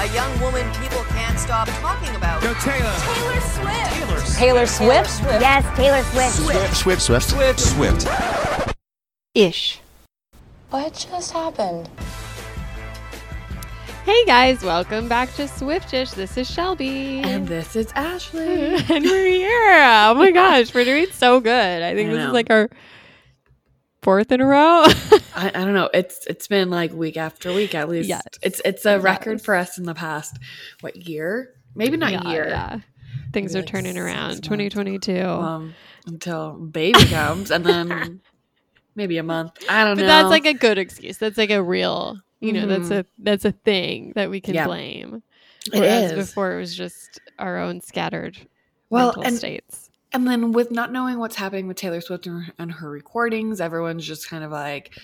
A young woman people can't stop talking about. Go Taylor. Taylor Swift. Taylor. Taylor Swift? Yes, Taylor Swift. Swift, Swift, Swift. Swift. Swift. Ish. What just happened? Hey guys, welcome back to Swiftish. This is Shelby. And this is Ashley. and we're here. Oh my gosh, we're doing so good. I think I this know. is like our fourth in a row. I, I don't know. It's it's been like week after week at least. Yes. It's it's a record for us in the past what year? Maybe not yeah, year. yeah. Things Maybe are like turning around. 2022. Um until baby comes and then maybe a month. I don't but know. that's like a good excuse. That's like a real, you know, that's Mhm. a that's a thing that we can Yeah. blame. It Whereas is. before it was just our own scattered well mental and states. And then with not knowing what's happening with Taylor Swift and her, and her recordings, everyone's just kind of like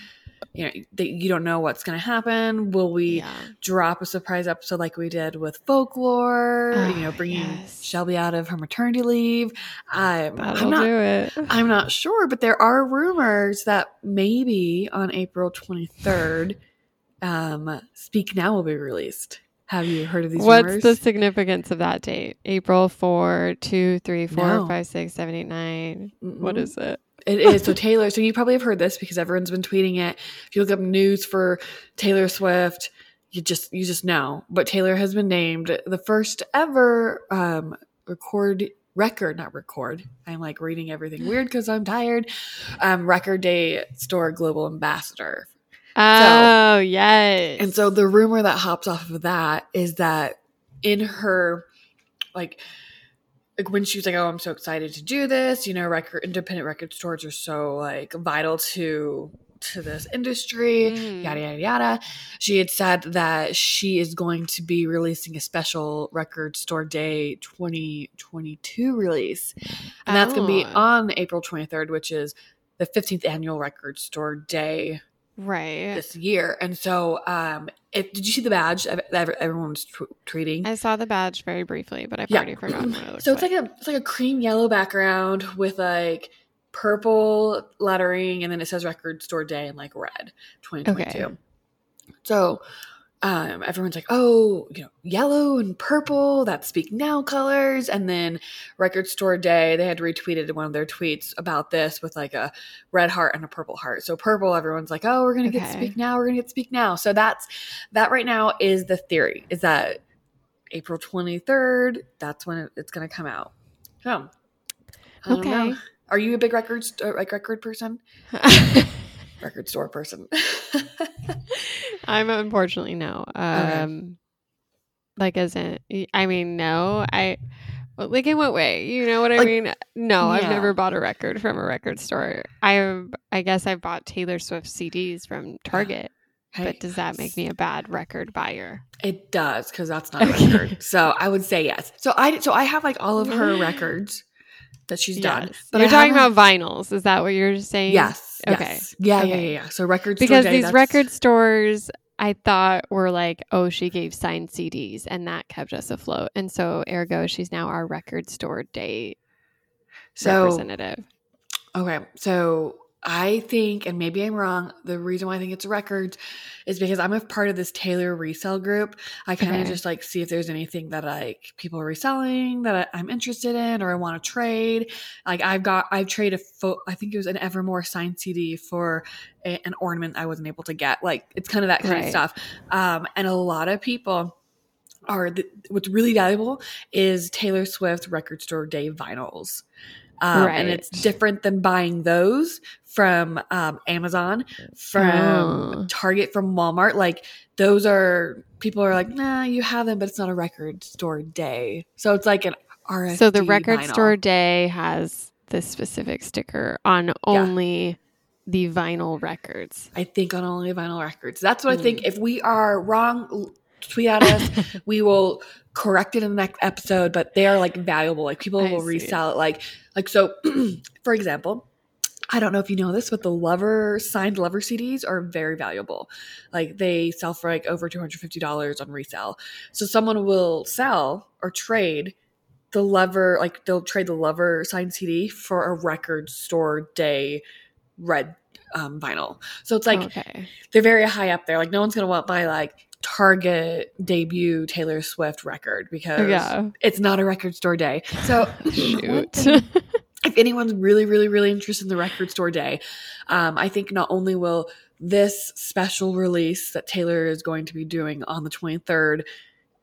you know, you don't know what's going to happen. Will we Yeah. drop a surprise episode like we did with folklore Ah, you know bringing yes. shelby out of her maternity leave i'm, I'm not do it. i'm not sure but there are rumors that maybe on april 23rd um speak now will be released have you heard of these What's rumors the significance of that date? April 4, 2, 3, 4, No. 5, 6, 7, 8, 9. What Mm-mm. is it? It is. So Taylor, so you probably have heard this because everyone's been tweeting it. If you look up news for Taylor Swift, you just you just know. But Taylor has been named the first ever um record record, not record. I'm like reading everything weird because I'm tired. Um record day store global ambassador. Oh, yes. And so the rumor that hops off of that is that in her like like when she was like, "Oh, I'm so excited to do this," you know, record independent record stores are so like vital to to this industry, Mhm. yada yada yada. She had said that she is going to be releasing a special record store day 2022 release, and that's going to be Oh. on April 23rd, which is the 15th annual record store day right. this year. And so, um, if did you see the badge that ev- everyone was tw- tweeting? I saw the badge very briefly, but I've Yeah. already forgotten what it So it's like. like a it's like a cream yellow background with like purple lettering, and then it says record store day in like red, twenty twenty two. Okay. So. Um, everyone's like, oh, you know, yellow and purple, that Speak Now colors. And then Record Store Day, they had retweeted one of their tweets about this with like a red heart and a purple heart. So purple, everyone's like, oh, we're gonna get Speak Now, we're gonna get Speak Now. So that's that right now is the theory, is that April 23rd, that's when it's gonna come out. So Okay. know. Are you a big record st- uh, like record person? Record store person. I'm unfortunately no. Um, like, as in, I mean, no. I well, like in what way? You know what I Like, mean? No, I've never bought a record from a record store. I I guess I've bought Taylor Swift CDs from Target. But does that make me a bad record buyer? It does because that's not a Okay. record. So I would say yes. So I so I have like all of her records that she's done. But you're I talking about vinyls. Is that what you're saying? yes. Okay. Yes. Yeah, yeah, Okay. yeah, yeah. So record store Because day, these that's- record stores, I thought were like, oh, she gave signed CDs, and that kept us afloat. And so, ergo, she's now our record store day so representative. Okay, so I think, and maybe I'm wrong, the reason why I think it's records is because I'm a part of this Taylor resale group. I kind of Okay. just like see if there's anything that like people are reselling that I, I'm interested in or I want to trade. Like I've got, I've traded, fo- I think it was an Evermore signed CD for a, an ornament I wasn't able to get. Like it's kind of that kind Right. of stuff. Um, and a lot of people are the, what's really valuable is Taylor Swift record store day vinyls. Um, And it's different than buying those from um, Amazon, from Oh. Target, from Walmart. Like those are people are like, nah, you have them, but it's not a record store day. So it's like an RSD So the record vinyl. store day has this specific sticker on only the vinyl records. I think on only vinyl records. That's what I think. Mm. If we are wrong, tweet at us. we will correct it in the next episode. But they are like valuable. Like people I will see. resell it. Like like so. for example, I don't know if you know this, but the Lover signed Lover CDs are very valuable. Like they sell for like over two hundred fifty dollars on resale. So someone will sell or trade the Lover, like they'll trade the Lover signed CD for a record store day red um, vinyl. So it's like okay. they're very high up there. Like no one's gonna want buy like Target debut Taylor Swift record because Yeah. it's not a record store day. So Shoot. if anyone's really, really, really interested in the record store day, um, I think not only will this special release that Taylor is going to be doing on the 23rd,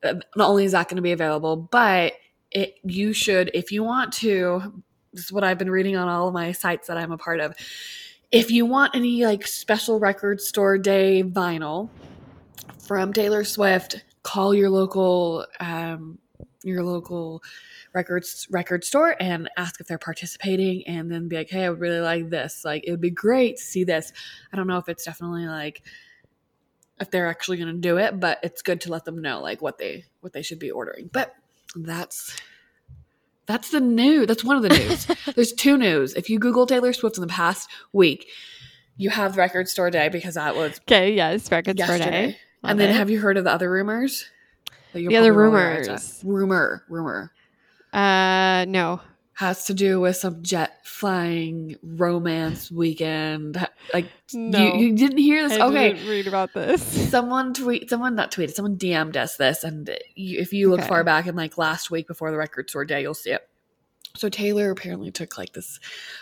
uh, not only is that going to be available, but it you should, if you want to, this is what I've been reading on all of my sites that I'm a part of. If you want any like special record store day vinyl from Taylor Swift, call your local um, your local records record store and ask if they're participating and then be like hey i would really like this. Like it would be great to see this. I don't know if it's definitely like if they're actually going to do it but it's good to let them know like what they what they should be ordering. But that's that's the news that's one of the news. There's two news. If you google taylor swift in the past week you have record store day because that was okay, yes, record store yesterday day. and then it. have you heard of the other rumors The other probably roll your eyes rumors. rumor rumor Uh, no. has to do with some jet flying romance weekend. Like No. you, you didn't hear this? I okay. didn't read about this. Someone tweet, someone not tweeted, someone DM'd us this, and you, if you look Okay. far back in like last week before the record store day, you'll see it. So Taylor apparently took like this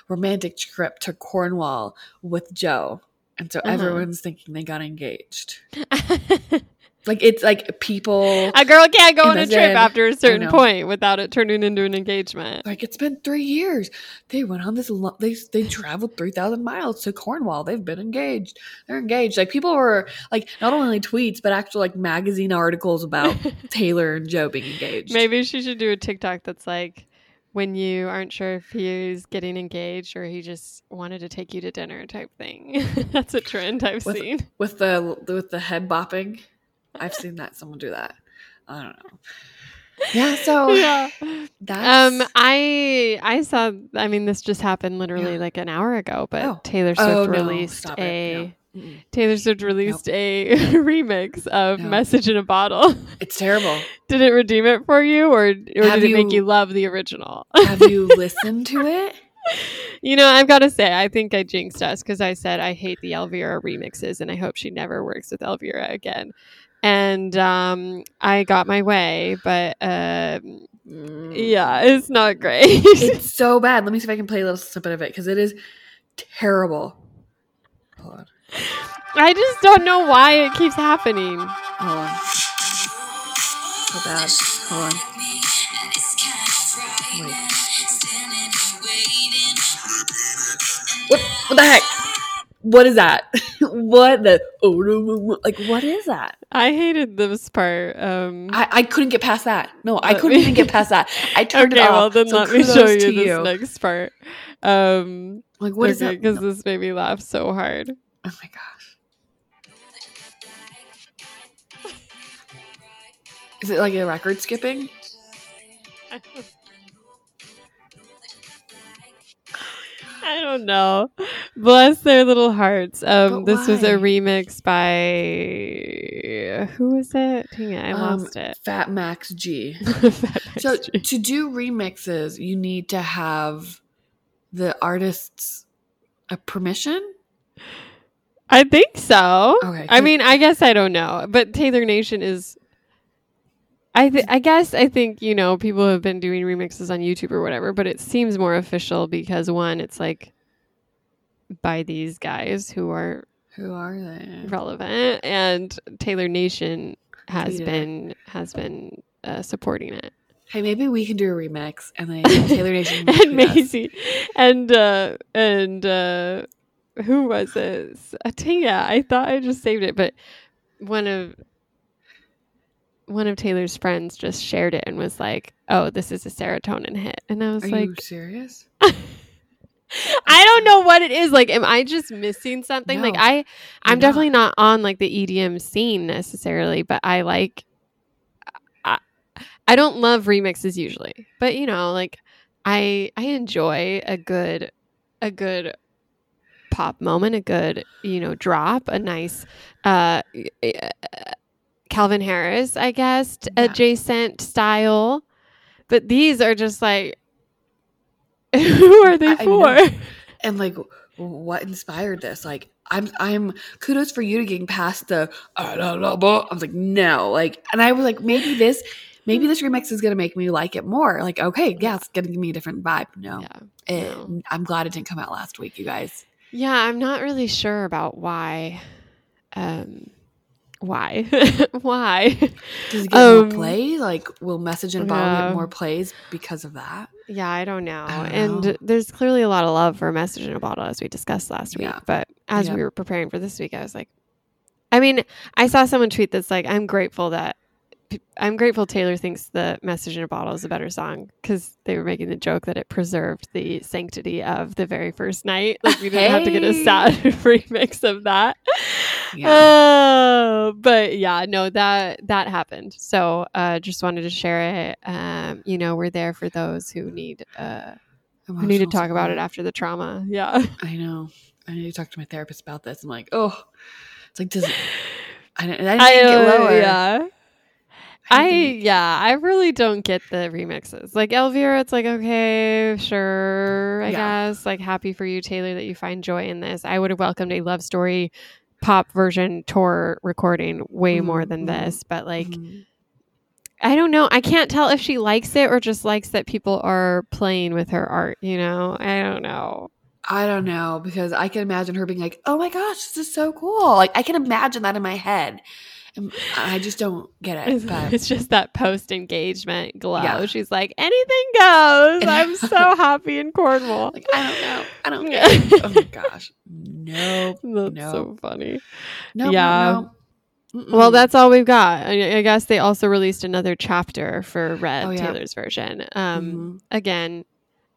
romantic trip to Cornwall with Joe, and so Uh-huh. everyone's thinking they got engaged. Like it's like people a girl can't go on a trip after a certain point without it turning into an engagement. like it's been three years. They went on this. Lo- they they traveled three thousand miles to Cornwall. They've been engaged. They're engaged. Like people were like not only tweets but actual like magazine articles about Taylor and Joe being engaged. Maybe she should do a TikTok that's like when you aren't sure if he's getting engaged or he just wanted to take you to dinner type thing. that's a trend I've With- seen. with the with the head bopping. I've seen that someone do that. I don't know. Yeah. So yeah. that's Um, I I saw. I mean, this just happened literally Yeah. like an hour ago. But Oh. Taylor Swift Oh, no. released Stop a. Mm-mm. Taylor Swift released a remix of No. "Message in a Bottle." it's terrible. did it redeem it for you, or or Have did it make you- love the original? Have you listened to it? you know, I've got to say, I think I jinxed us because I said I hate the Elvira remixes, and I hope she never works with Elvira again. And um, I got my way, but um, yeah, it's not great. It's so bad. Let me see if I can play a little snippet of it because it is terrible. Hold on. I just don't know why it keeps happening. Hold on. So bad. Hold on. Wait. What, what the heck? What is that? what the? Oh, no, no, no. like what is that? I hated this part. Um, I, I couldn't get past that. No, I couldn't me- even get past that. I turned okay, it off. well then so let me show you this you. next part. Um, Like what is that? Because this made me laugh so hard. Oh my gosh. Is it like a record skipping? I don't know. Bless their little hearts. Um, this was a remix by who was it? Dang it, I Um, lost it. Fat Max G. Fat So G. to do remixes, you need to have the artist's uh, permission. I think so. Okay, I mean, I guess I don't know, but Taylor Nation is. I th- I guess I think you know people have been doing remixes on YouTube or whatever, but it seems more official because one, it's like by these guys who are Who are they? relevant, and Taylor Nation has Tweeted been has been uh, supporting it, Hey, maybe we can do a remix and then Taylor Nation and. Maisie, and uh, and uh, who was it? Tia. I thought I just saved it, but one of one of Taylor's friends just shared it and was like, "Oh, this is a serotonin hit," and I was Are like, you serious? I don't know what it is. Like, am I just missing something? Like, I, I'm definitely not on like the EDM scene necessarily, but I like, I, I don't love remixes usually, but you know, like, I, I enjoy a good, a good pop moment, a good, you know, drop, a nice, uh, Calvin Harris, I guess, Yeah. adjacent style. But these are just like, who are they I- I for? know. And like, what inspired this? Like, I'm I'm kudos for you to getting past the "Ah, la, la, blah." I was like no like and I was like maybe this maybe this remix is gonna make me like it more like okay yeah it's gonna give me a different vibe no, Yeah. No. I'm glad it didn't come out last week you guys Yeah, I'm not really sure about why. Um, why? why? does it get Um, more play like will message and bottle yeah. get more plays because of that Yeah, I don't know. I don't and know. there's clearly a lot of love for Message in a Bottle as we discussed last week. Yeah. But as Yeah. we were preparing for this week, I was like, I mean, I saw someone tweet that's like, I'm grateful that. I'm grateful Taylor thinks the Message in a Bottle is a better song because they were making the joke that it preserved the sanctity of the very first night. Like we didn't have to get a sad remix of that. Yeah. Oh, but yeah, no, that that happened. So uh just wanted to share it. Um, you know, we're there for those who need uh who need to talk about it after the trauma. Yeah. I know. I need to talk to my therapist about this. I'm like, oh, it's like, does it? I I didn't I, uh, lower. yeah. I yeah, I really don't get the remixes. Like Elvira, it's like okay, sure, I Yeah. guess. Like happy for you, Taylor, that you find joy in this. I would have welcomed a love story pop version tour recording way more Mhm, than mhm, this. But like Mhm. I don't know. I can't tell if she likes it or just likes that people are playing with her art, you know? I don't know. I don't know because I can imagine her being like, "Oh my gosh, this is so cool!" Like I can imagine that in my head, I just don't get it. It's, But it's just that post engagement glow. Yeah. She's like, anything goes. I'm so happy in Cornwall. like I don't know, I don't get it. Oh my gosh, nope, That's no, so funny. no, Yeah. no. Well, that's all we've got. I, I guess they also released another chapter for Red Oh, yeah. Taylor's version. Um, Mhm. Again,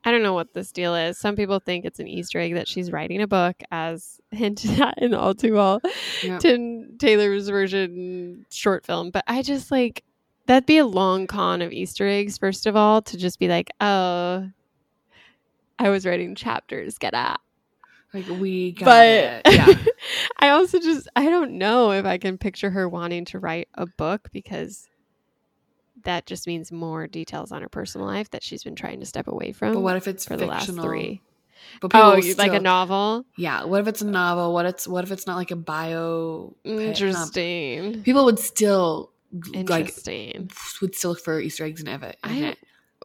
I don't know what this deal is. Some people think it's an Easter egg that she's writing a book, as hinted at in All Too Well, Yeah. to Taylor's version short film. But I just like that'd be a long con of Easter eggs. First of all, to just be like, oh, I was writing chapters. Get out. like we got But it. Yeah, I also just I don't know if I can picture her wanting to write a book because that just means more details on her personal life that she's been trying to step away from but what if it's for the last three. But people Oh, you like a novel? Yeah. What if it's a novel? What it's what if it's not like a bio? pa- not- Interesting. People would still like Interesting. would still look for Easter eggs in it. I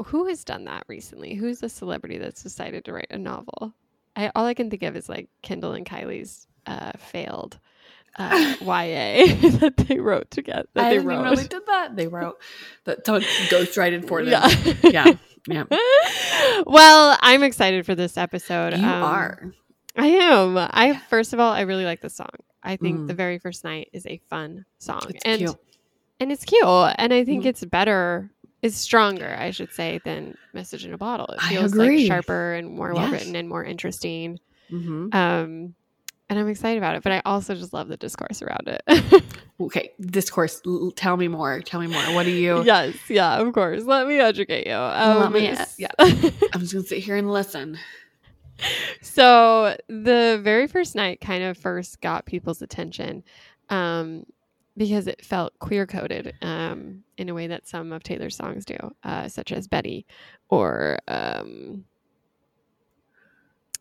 who has done that recently? Who's a celebrity that's decided to write a novel? I all I can think of is like Kendall and Kylie's uh, failed uh, YA that they wrote together. That I they didn't even know wrote. they did that. They wrote that someone ghostwrited for them. Yeah. Yeah. Yeah. well, I'm excited for this episode. You Um, are. I am. I first of all, I really like the song. I think Mm. the very first night is a fun song, It's and cute. and it's cute, and I think Mhm. it's better. It's stronger, I should say, than "Message in a Bottle." It I feels agree. like sharper and more well Yes. written and more interesting. hmm Um, and I'm excited about it. But I also just love the discourse around it. Okay. Discourse. L- tell me more. Tell me more. What do you? yes, yeah, of course. Let me educate you. Um, me, uh, yeah. I'm just gonna sit here and listen. so the very first night kind of first got people's attention um, because it felt queer coded um, in a way that some of Taylor's songs do, uh, such as Betty or um,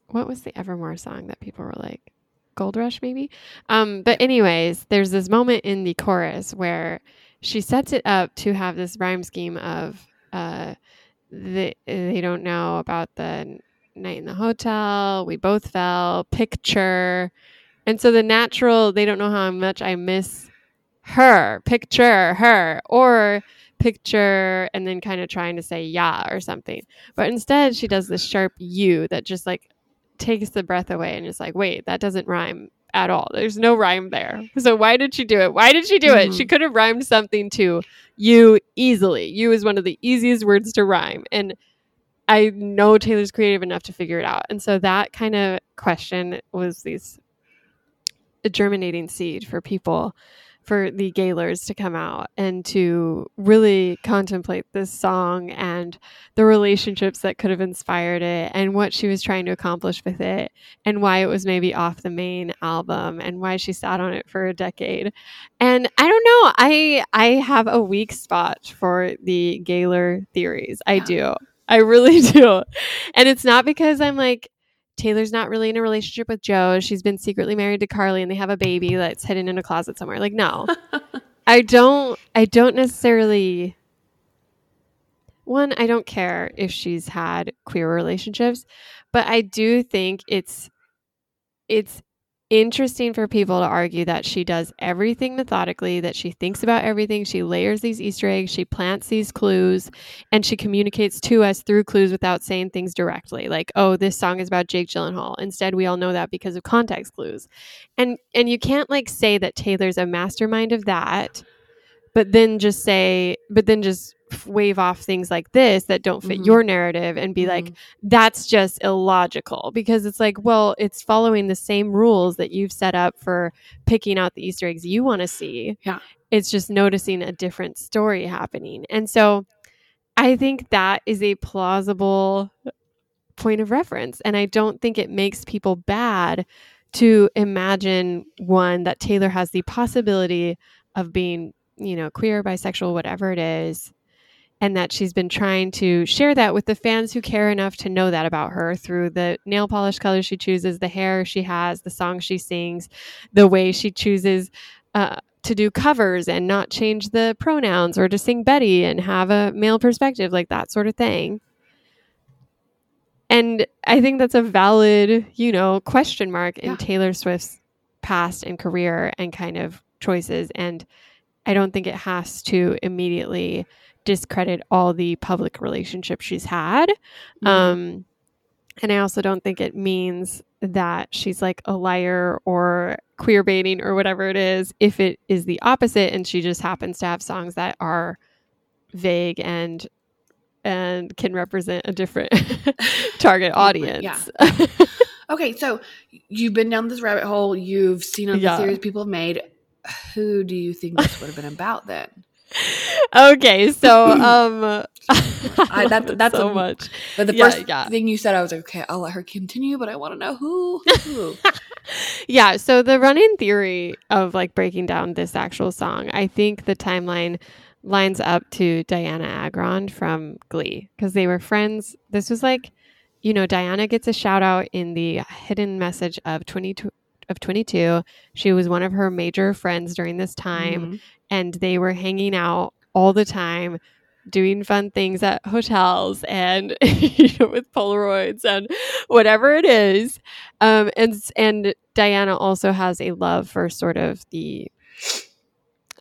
what was the Evermore song that people were like Gold Rush maybe? Um, but anyways, there's this moment in the chorus where she sets it up to have this rhyme scheme of uh, they, they don't know about the night in the hotel. We both fell. Picture. And so the natural, they don't know how much I miss her. Picture her. Or picture and then kind of trying to say yeah or something. But instead, she does this sharp you that just like takes the breath away and is like, wait, that doesn't rhyme at all. There's no rhyme there. So why did she do it? Why did she do it? She mm-hmm. could have rhymed something to you easily. You is one of the easiest words to rhyme. And I know Taylor's creative enough to figure it out. And so that kind of question was these a germinating seed for people for the Gaylors to come out and to really contemplate this song and the relationships that could have inspired it and what she was trying to accomplish with it and why it was maybe off the main album and why she sat on it for a decade. And I don't know, I I have a weak spot for the Gaylor theories. I Yeah. do. I really do. And it's not because I'm like Taylor's not really in a relationship with Joe. She's been secretly married to Karlie and they have a baby that's hidden in a closet somewhere. Like, no. I don't I don't necessarily one, I don't care if she's had queer relationships, but I do think it's it's interesting for people to argue that she does everything methodically, that she thinks about everything, she layers these Easter eggs, she plants these clues, and she communicates to us through clues without saying things directly. Like, oh, this song is about Jake Gyllenhaal. Instead, we all know that because of context clues. And and you can't like say that Taylor's a mastermind of that, but then just say, but then just wave off things like this that don't fit Mhm. your narrative and be like Mhm. that's just illogical because it's like well it's following the same rules that you've set up for picking out the easter eggs you want to see Yeah. it's just noticing a different story happening and so i think that is a plausible point of reference and i don't think it makes people bad to imagine one that taylor has the possibility of being you know queer bisexual whatever it is and that she's been trying to share that with the fans who care enough to know that about her through the nail polish colors she chooses, the hair she has, the songs she sings, the way she chooses uh, to do covers and not change the pronouns or to sing Betty and have a male perspective, like that sort of thing. And I think that's a valid, you know, question mark in Yeah. Taylor Swift's past and career and kind of choices. And I don't think it has to immediately discredit all the public relationships she's had. Mhm. Um, and I also don't think it means that she's like a liar or queer baiting or whatever it is, if it is the opposite and she just happens to have songs that are vague and and can represent a different target audience. Yeah. Okay, so you've been down this rabbit hole. You've seen Yeah. the series people have made. Who do you think this would have been about then? okay, so um I- that- that's so a- much. But the Yeah, first yeah. thing you said, I was like, okay, I'll let her continue, but I want to know who. who. yeah so the running theory of like breaking down this actual song i think the timeline lines up to dianna agron from glee because they were friends this was like you know dianna gets a shout out in the hidden message of 22 of 22 she was one of her major friends during this time Mhm. and they were hanging out all the time doing fun things at hotels and you know, with polaroids and whatever it is um, and and dianna also has a love for sort of the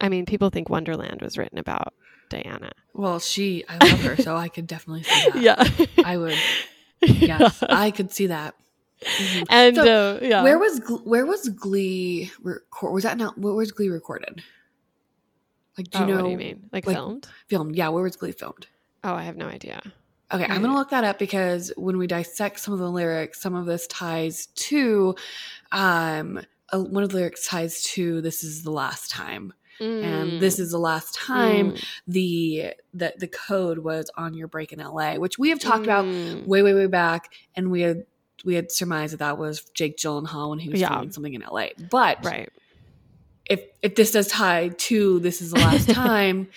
i mean people think wonderland was written about dianna Well, she, I love her, so I could definitely see that. yeah I would. Yes, I could see that. Mhm. and So, uh, yeah Where was Where was Glee? Record? Was that not? Where was Glee recorded? Like, do you oh, know? what do you mean like, like- filmed Filmed? Yeah, where was Glee filmed? oh i have no idea Okay, I'm gonna look that up because when we dissect some of the lyrics, some of this ties to, um, uh, one of the lyrics ties to "This is the last time," and this is the last time Mm. the the the code was on your break in LA, which we have talked about Mm. way way way back, and we had we had surmised that that was Jake Gyllenhaal when he was Yeah. filming something in LA. But right if if this does tie to "This is the last time."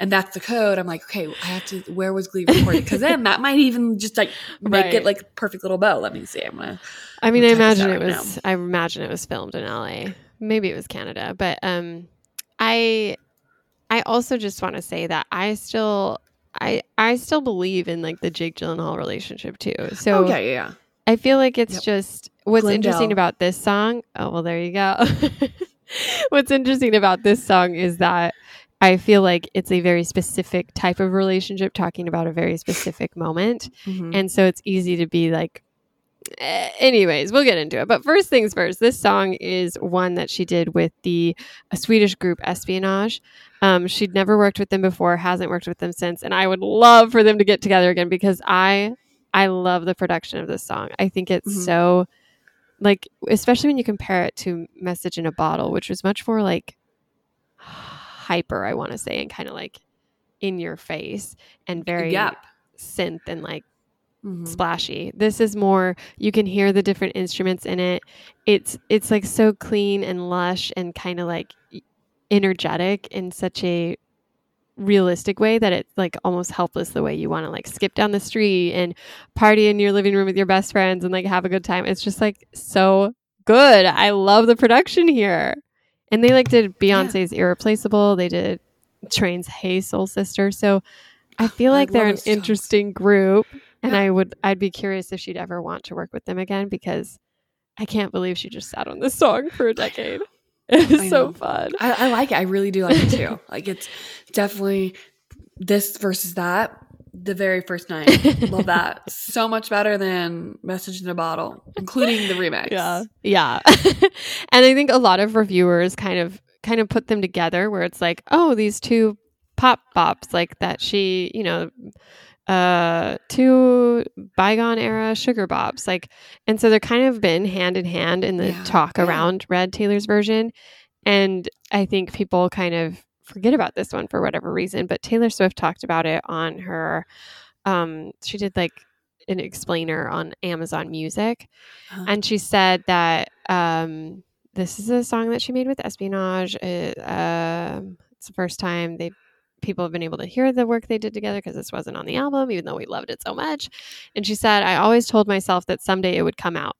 And that's the code. I'm like, okay, I have to. Where was Glee recorded? Because then that might even just like make Right. it like perfect little bow. Let me see. I'm gonna. I mean, I imagine it right was. I imagine it was filmed in LA. Maybe it was Canada, but um, I, I also just want to say that I still, I, I still believe in like the Jake Gyllenhaal relationship too. So oh yeah, yeah, yeah. I feel like it's Yep. just what's interesting about this song. Oh well, there you go. what's interesting about this song is that I feel like it's a very specific type of relationship, talking about a very specific moment. Mhm. And so it's easy to be like, eh, anyways, we'll get into it. But first things first, this song is one that she did with the a Swedish group Espionage. Um, she'd never worked with them before, hasn't worked with them since, and I would love for them to get together again because I I love the production of this song. I think it's Mhm. so like especially when you compare it to Message in a Bottle, which was much more like hyper, I want to say, and kind of like in your face and very Yep. synth and like Mhm. splashy. This is more you can hear the different instruments in it. It's it's like so clean and lush and kind of like energetic in such a realistic way that it's like almost helpless the way you want to like skip down the street and party in your living room with your best friends and like have a good time. It's just like so good. I love the production here. And they like did Beyonce's Irreplaceable. They did Train's Hey Soul Sister. So I feel I like they're an interesting group. And Yeah. I would I'd be curious if she'd ever want to work with them again because I can't believe she just sat on this song for a decade. It was I so fun. I, I like it. I really do like it too. like it's definitely this versus that. The very first night, love that so much better than "Message in a Bottle," including the remix. Yeah. Yeah. and I think a lot of reviewers kind of kind of put them together where it's like, oh, these two pop bops like that she, you know, uh two bygone era sugar bops like and so they're kind of been hand in hand in the Yeah, talk yeah. around red taylor's version and i think people kind of forget about this one for whatever reason but taylor swift talked about it on her um she did like an explainer on amazon music Uh-huh. and she said that um, this is a song that she made with Espionage. It, um, it's the first time they people have been able to hear the work they did together because this wasn't on the album, even though we loved it so much. And she said, "I always told myself that someday it would come out."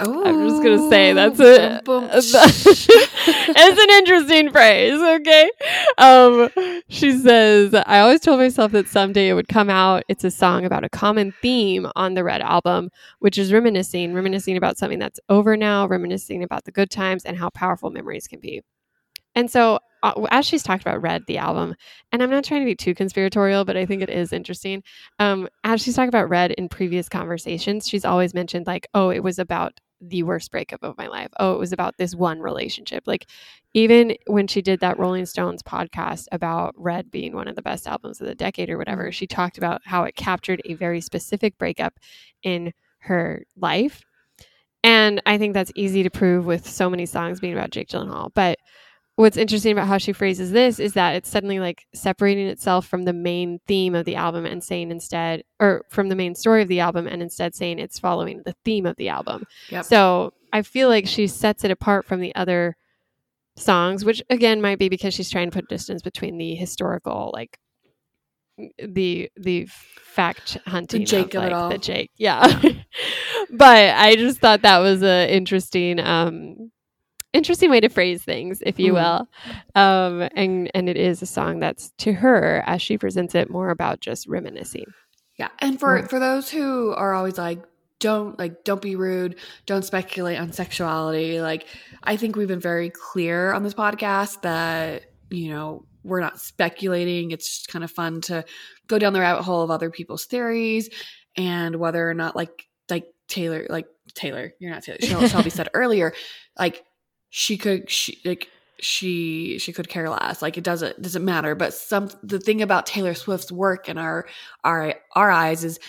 Oh, I'm just gonna say that's a it's an interesting phrase, okay? Um, she says, I always told myself that someday it would come out. It's a song about a common theme on the Red album, which is reminiscing, reminiscing about something that's over now, reminiscing about the good times and how powerful memories can be. And so, uh, as she's talked about Red, the album, and I'm not trying to be too conspiratorial, but I think it is interesting. Um, as she's talked about Red in previous conversations, she's always mentioned, like, oh, it was about the worst breakup of my life. Oh, it was about this one relationship. Like, even when she did that Rolling Stones podcast about Red being one of the best albums of the decade or whatever, she talked about how it captured a very specific breakup in her life. And I think that's easy to prove with so many songs being about Jake Gyllenhaal. But what's interesting about how she phrases this is that it's suddenly like separating itself from the main theme of the album and saying instead, or from the main story of the album and instead saying it's following the theme of the album. Yep. So I feel like she sets it apart from the other songs, which again might be because she's trying to put distance between the historical, like the the fact hunting, Jake of it like, all. the Jake, yeah. but I just thought that was a interesting, um, interesting way to phrase things, if you Mhm. will. Um, and and it is a song that's to her as she presents it more about just reminiscing. Yeah, and for for those who are always like, don't like, don't be rude, don't speculate on sexuality. Like, I think we've been very clear on this podcast that you know we're not speculating. It's just kind of fun to go down the rabbit hole of other people's theories and whether or not like like Taylor, like Taylor, you're not Taylor. Shelby said earlier, like she could she like she she could care less. Like it doesn't doesn't matter. But some the thing about taylor swift's work in our our our eyes is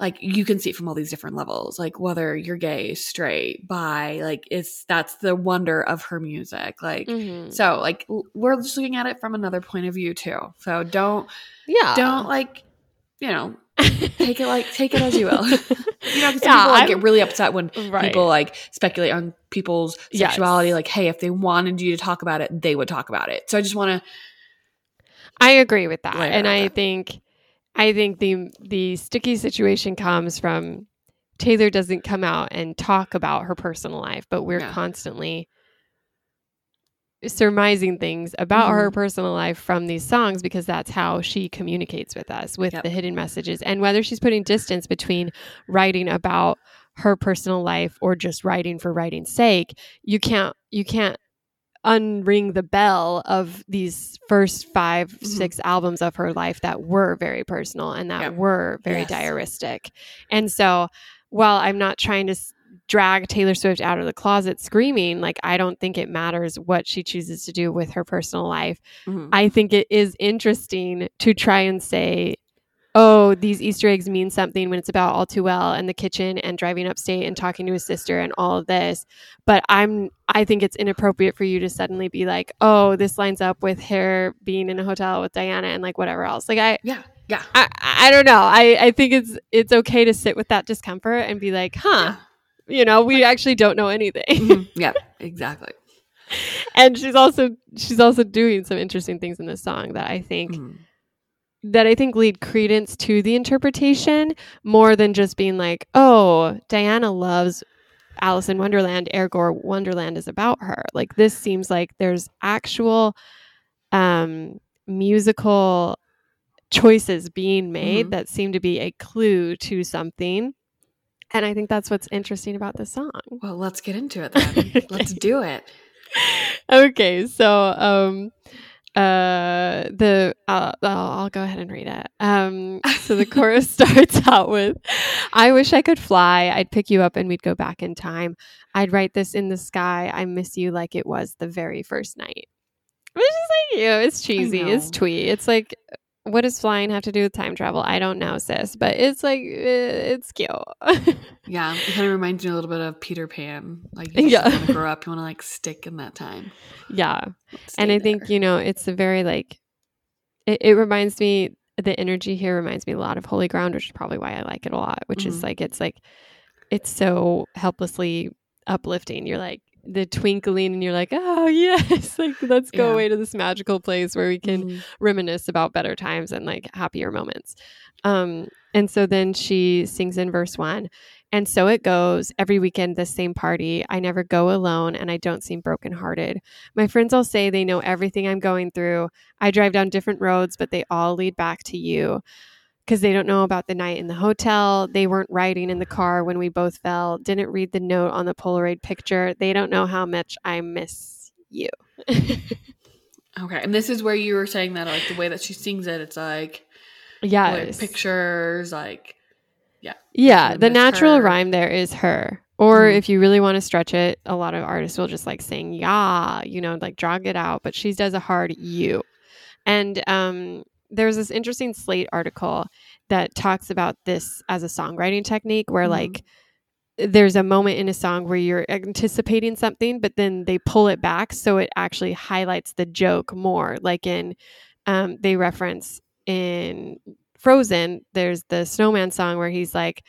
like you can see it from all these different levels. Like whether you're gay straight bi like it's that's the wonder of her music. Like Mhm. so like we're just looking at it from another point of view too. So don't Yeah. don't like you know take it like take it as you will you know 'cause some Yeah, people like get really upset when Right. people like speculate on people's Yes. sexuality like hey if they wanted you to talk about it they would talk about it so i just want to I agree with that. And I that. think I think the the sticky situation comes from Taylor doesn't come out and talk about her personal life, but we're Yeah. constantly surmising things about Mm-hmm. her personal life from these songs because that's how she communicates with us with Yep. the hidden messages and whether she's putting distance between writing about her personal life or just writing for writing's sake you can't you can't unring the bell of these first 5 Mhm. six albums of her life that were very personal and that Yep. were very Yes. diaristic and so while i'm not trying to drag taylor swift out of the closet screaming like i don't think it matters what she chooses to do with her personal life Mhm. I think it is interesting to try and say, oh, these Easter eggs mean something when it's about all too well and the kitchen and driving upstate and talking to his sister and all of this. But I'm I think it's inappropriate for you to suddenly be like, oh, this lines up with her being in a hotel with Dianna and like whatever else. Like I yeah yeah I, I don't know. I, I think it's it's okay to sit with that discomfort and be like, huh, you know, we actually don't know anything. Mhm. yeah exactly and she's also she's also doing some interesting things in this song that I think Mm. that I think lead credence to the interpretation more than just being like, oh, Dianna loves Alice in Wonderland, ergo Wonderland is about her. Like this seems like there's actual um musical choices being made Mhm. that seem to be a clue to something. And I think that's what's interesting about the song. Well, let's get into it then. Let's do it. okay, so um uh the uh, I'll, I'll go ahead and read it. Um so the chorus starts out with I wish I could fly. I'd pick you up and we'd go back in time. I'd write this in the sky. I miss you like it was the very first night. Which is like you know, it's cheesy. It's twee. It's like what does flying have to do with time travel? I don't know, sis, but it's like eh, it's cute. Yeah, it kind of reminds me a little bit of Peter Pan. Like, you Yeah. want to grow up, you want to like stick in that time. yeah. And I there. think you know it's a very like it, it reminds me the energy here reminds me a lot of Holy Ground, which is probably why I like it a lot. Which is Mhm. like it's like it's so helplessly uplifting. You're like the twinkling, and you're like, oh yes, like let's go Yeah. away to this magical place where we can Mhm. reminisce about better times and like happier moments. Um, and so then she sings in verse one. And so it goes every weekend, the same party. I never go alone and I don't seem brokenhearted. My friends all say they know everything I'm going through. I drive down different roads, but they all lead back to you because they don't know about the night in the hotel. They weren't riding in the car when we both fell, didn't read the note on the Polaroid picture. They don't know how much I miss you. Okay, and this is where you were saying that like the way that she sings it, it's like yeah. like, pictures, like Yeah, Kinda the natural her. rhyme there is her. Or Mhm. if you really want to stretch it, a lot of artists will just like sing yeah, you know, like drag it out, but she does a hard you. And um there's this interesting Slate article that talks about this as a songwriting technique where Mhm. like there's a moment in a song where you're anticipating something, but then they pull it back so it actually highlights the joke more. Like in um they reference in Frozen, there's the snowman song where he's like,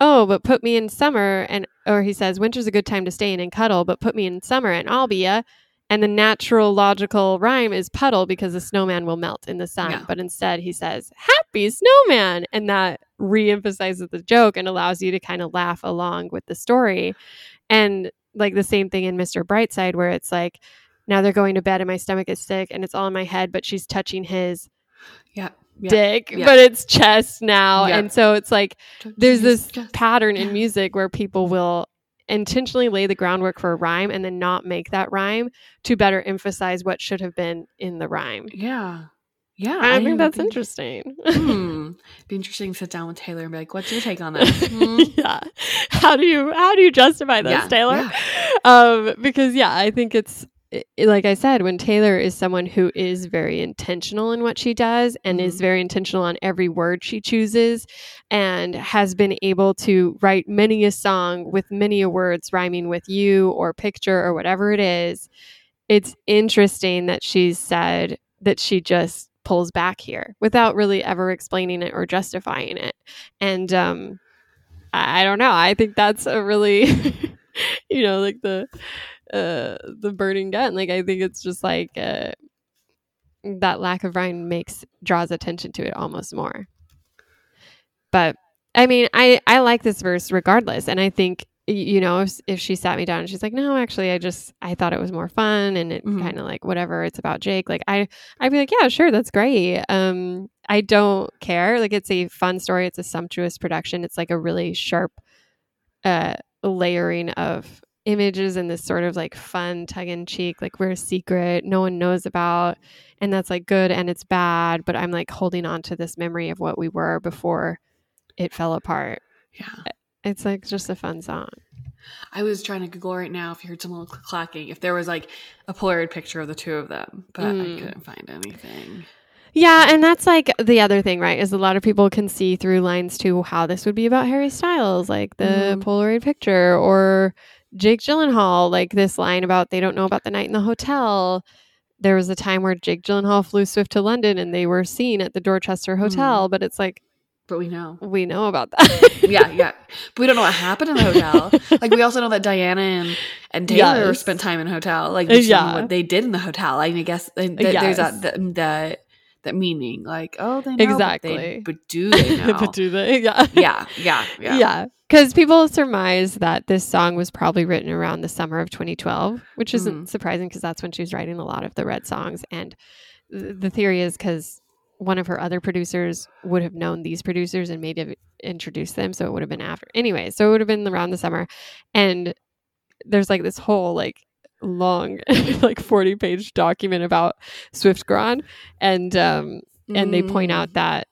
Oh, but put me in summer and or he says, Winter's a good time to stay in and cuddle, but put me in summer and I'll be ya. And the natural logical rhyme is puddle because the snowman will melt in the sun. Yeah. But instead he says, Happy snowman. And that reemphasizes the joke and allows you to kind of laugh along with the story. And like the same thing in Mr. Brightside, where it's like, now they're going to bed and my stomach is sick and it's all in my head, but she's touching his yeah, yeah. dick, yeah. but it's chest now. Yeah. And so it's like there's this pattern in music where people will intentionally lay the groundwork for a rhyme and then not make that rhyme to better emphasize what should have been in the rhyme. Yeah, yeah. I, didn't think that's interesting. Hmm. Be interesting to sit down with Taylor and be like, "What's your take on this?" Hmm? yeah. How do you how do you justify this, Yeah, Taylor? Um because yeah, I think it's like I said, when Taylor is someone who is very intentional in what she does and is Mhm. very intentional on every word she chooses and has been able to write many a song with many a words rhyming with you or picture or whatever it is, it's interesting that she's said that she just pulls back here without really ever explaining it or justifying it. And um I I don't know. I think that's a really you know, like the uh the burning gun. Like I think it's just like uh that lack of rhyme makes draws attention to it almost more. But I mean, I I like this verse regardless, and I think you know if if she sat me down and she's like, no, actually, I just I thought it was more fun and it Mhm. kind of like whatever it's about Jake. Like I I'd be like, yeah, sure, that's great. Um, I don't care. Like it's a fun story. It's a sumptuous production. It's like a really sharp uh layering of images and this sort of like fun tug in cheek like we're a secret no one knows about and that's like good and it's bad but i'm like holding on to this memory of what we were before it fell apart yeah. it's like just a fun song I was trying to Google right now if you heard someone cl- clacking, if there was like a Polaroid picture of the two of them, but I Mm. couldn't find anything. yeah and that's like the other thing right is a lot of people can see through lines to how this would be about harry styles like the Mhm. polaroid picture or jake gyllenhaal like this line about they don't know about the night in the hotel there was a time where Jake Gyllenhaal flew Swift to London and they were seen at the Dorchester Hotel, mm. but it's like but we know. we know about that. Yeah, yeah. But we don't know what happened in the hotel. like we also know that Dianna and, and Taylor Yes. spent time in a hotel. Like we just don't know Yeah. what they did in the hotel. I mean, I guess th- th- there's that, Yes. that mm, meaning. Like, oh, they know, but they- Exactly. But, do they know? but do they? Yeah. yeah, yeah, yeah. Yeah. Because people surmise that this song was probably written around the summer of 2012, which isn't Mhm. surprising because that's when she was writing a lot of the Red songs. And th- the theory is because one of her other producers would have known these producers and maybe have introduced them. So it would have been after. Anyway, so it would have been around the summer. And there's like this whole like long, like 40 page document about Swiftgron. And, um, and they point Mm. out that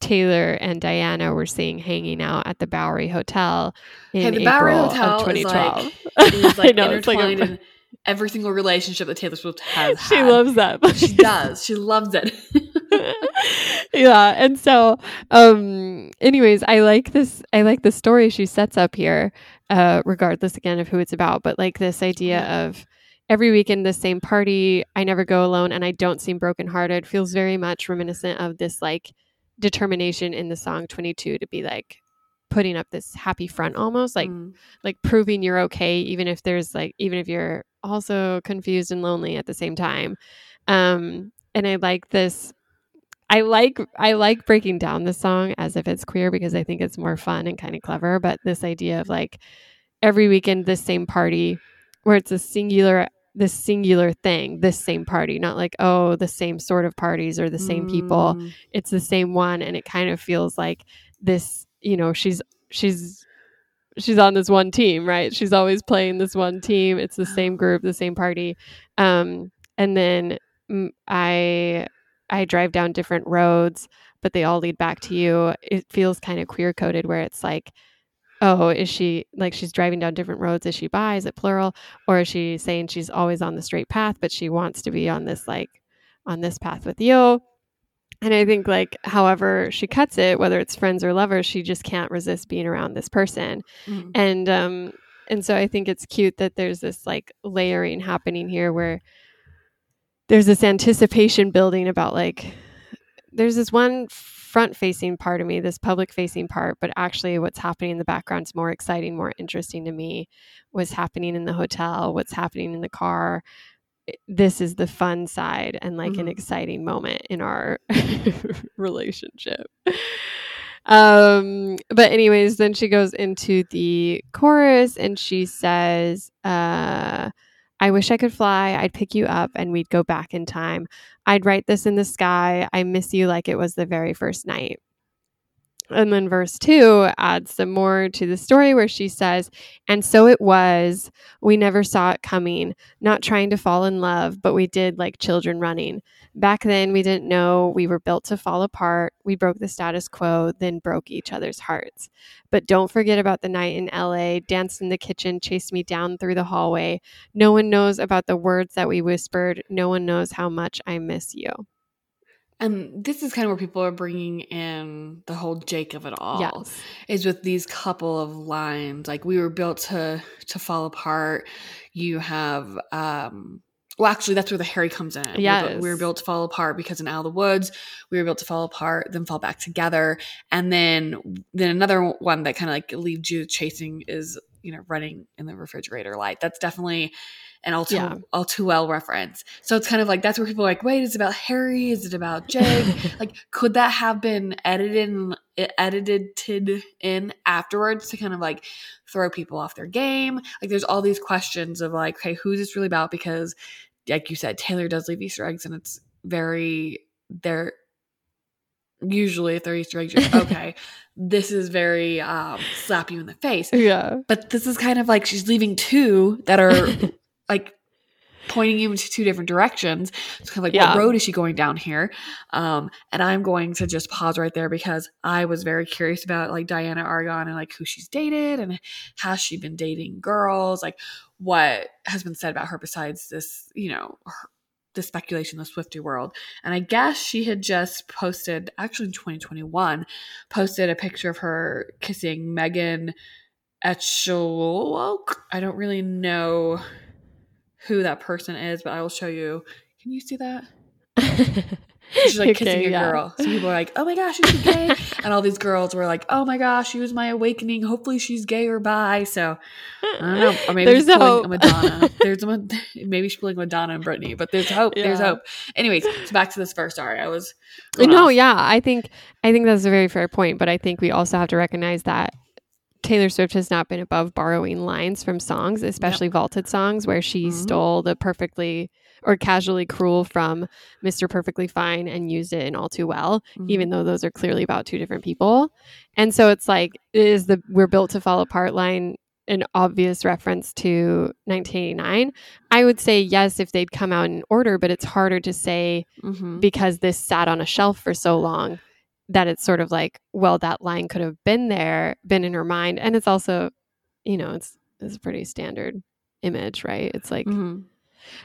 Taylor and Dianna were seeing hanging out at the Bowery Hotel in Hey, the April Bowery of Hotel is 2012. like, is like I know, it's like a- every single relationship that Taylor Swift has. she had. loves that. She does. She loves it. yeah, and so, um, anyways, I like this. I like the story she sets up here, uh, regardless again of who it's about. But like this idea of every weekend the same party. I never go alone, and I don't seem brokenhearted. Feels very much reminiscent of this like determination in the song 22 to be like putting up this happy front almost like Mm. like proving you're okay even if there's like even if you're also confused and lonely at the same time um and i like this i like i like breaking down the song as if it's queer because i think it's more fun and kind of clever but this idea of like every weekend the same party where it's a singular this singular thing this same party not like oh the same sort of parties or the same people Mm. it's the same one and it kind of feels like this you know she's she's she's on this one team right? She's always playing this one team. It's the same group the same party. Um and then i i drive down different roads but they all lead back to you. It feels kind of queer coded where it's like oh is she like she's driving down different roads. Is she bi? Is it plural? Or is she saying she's always on the straight path but she wants to be on this like on this path with you and I think, like, however she cuts it, whether it's friends or lovers, she just can't resist being around this person. Mm. And, um, and so I think it's cute that there's this like layering happening here where there's this anticipation building about like, there's this one front facing part of me, this public facing part, but actually what's happening in the background is more exciting, more interesting to me. What's happening in the hotel, what's happening in the car, this is the fun side and like an Mhm. exciting moment in our relationship. Um, but anyways, then she goes into the chorus and she says, uh, I wish I could fly. I'd pick you up and we'd go back in time. I'd write this in the sky. I miss you like it was the very first night. And then verse two adds some more to the story where she says, And so it was. We never saw it coming, not trying to fall in love, but we did like children running. Back then, we didn't know we were built to fall apart. We broke the status quo, then broke each other's hearts. But don't forget about the night in LA, danced in the kitchen, chased me down through the hallway. No one knows about the words that we whispered. No one knows how much I miss you. And this is kind of where people are bringing in the whole Jake of it all. Yes. Is with these couple of lines like we were built to to fall apart. You have um well actually that's where the Harry comes in. We were. We were built to fall apart because in Out of the Woods, we were built to fall apart, then fall back together. And then then another one that kind of like leaves you chasing is, you know, running in the refrigerator light. That's definitely an all too, Yeah. all too well reference. So it's kind of like that's where people are like, wait, is it about Harry? Is it about Jake? like, could that have been edited and edited in afterwards to kind of like throw people off their game? Like, there's all these questions of like, okay, who's this really about? Because, like you said, Taylor does leave Easter eggs, and it's very they're usually if they're Easter eggs, you're like, okay, this is very um, slap you in the face Yeah. but this is kind of like she's leaving two that are like pointing you into two different directions. It's kind of like Yeah. what road is she going down here? Um, and I'm going to just pause right there because I was very curious about like Dianna Agron and like who she's dated and has she been dating girls? Like what has been said about her besides this, you know, her, the speculation in the Swiftie world. And I guess she had just posted, actually in 2021, posted a picture of her kissing Megan Etchelwoke. I don't really know who that person is, but I will show you. Can you see that? She's like kissing a yeah. girl. So people are like, "Oh my gosh, she's gay," and all these girls were like, "Oh my gosh, she was my awakening. Hopefully, she's gay or bi." So I don't know. Or maybe There's she's hope. a Madonna. There's a maybe she's pulling Madonna and Britney, but there's hope. There's hope. Anyways, so back to this first. Sorry, I was. no, off. yeah, I think I think that's a very fair point, but I think we also have to recognize that Taylor Swift has not been above borrowing lines from songs, especially vaulted songs where she Mhm. stole the perfectly or casually cruel from Mr. Perfectly Fine and used it in All Too Well, Mhm. even though those are clearly about two different people. And so it's like is the we're built to fall apart line an obvious reference to 1989? I would say yes if they'd come out in order, but it's harder to say Mhm. because this sat on a shelf for so long that it's sort of like, well, that line could have been there, been in her mind. And it's also, you know, it's it's a pretty standard image, right? It's like Mhm.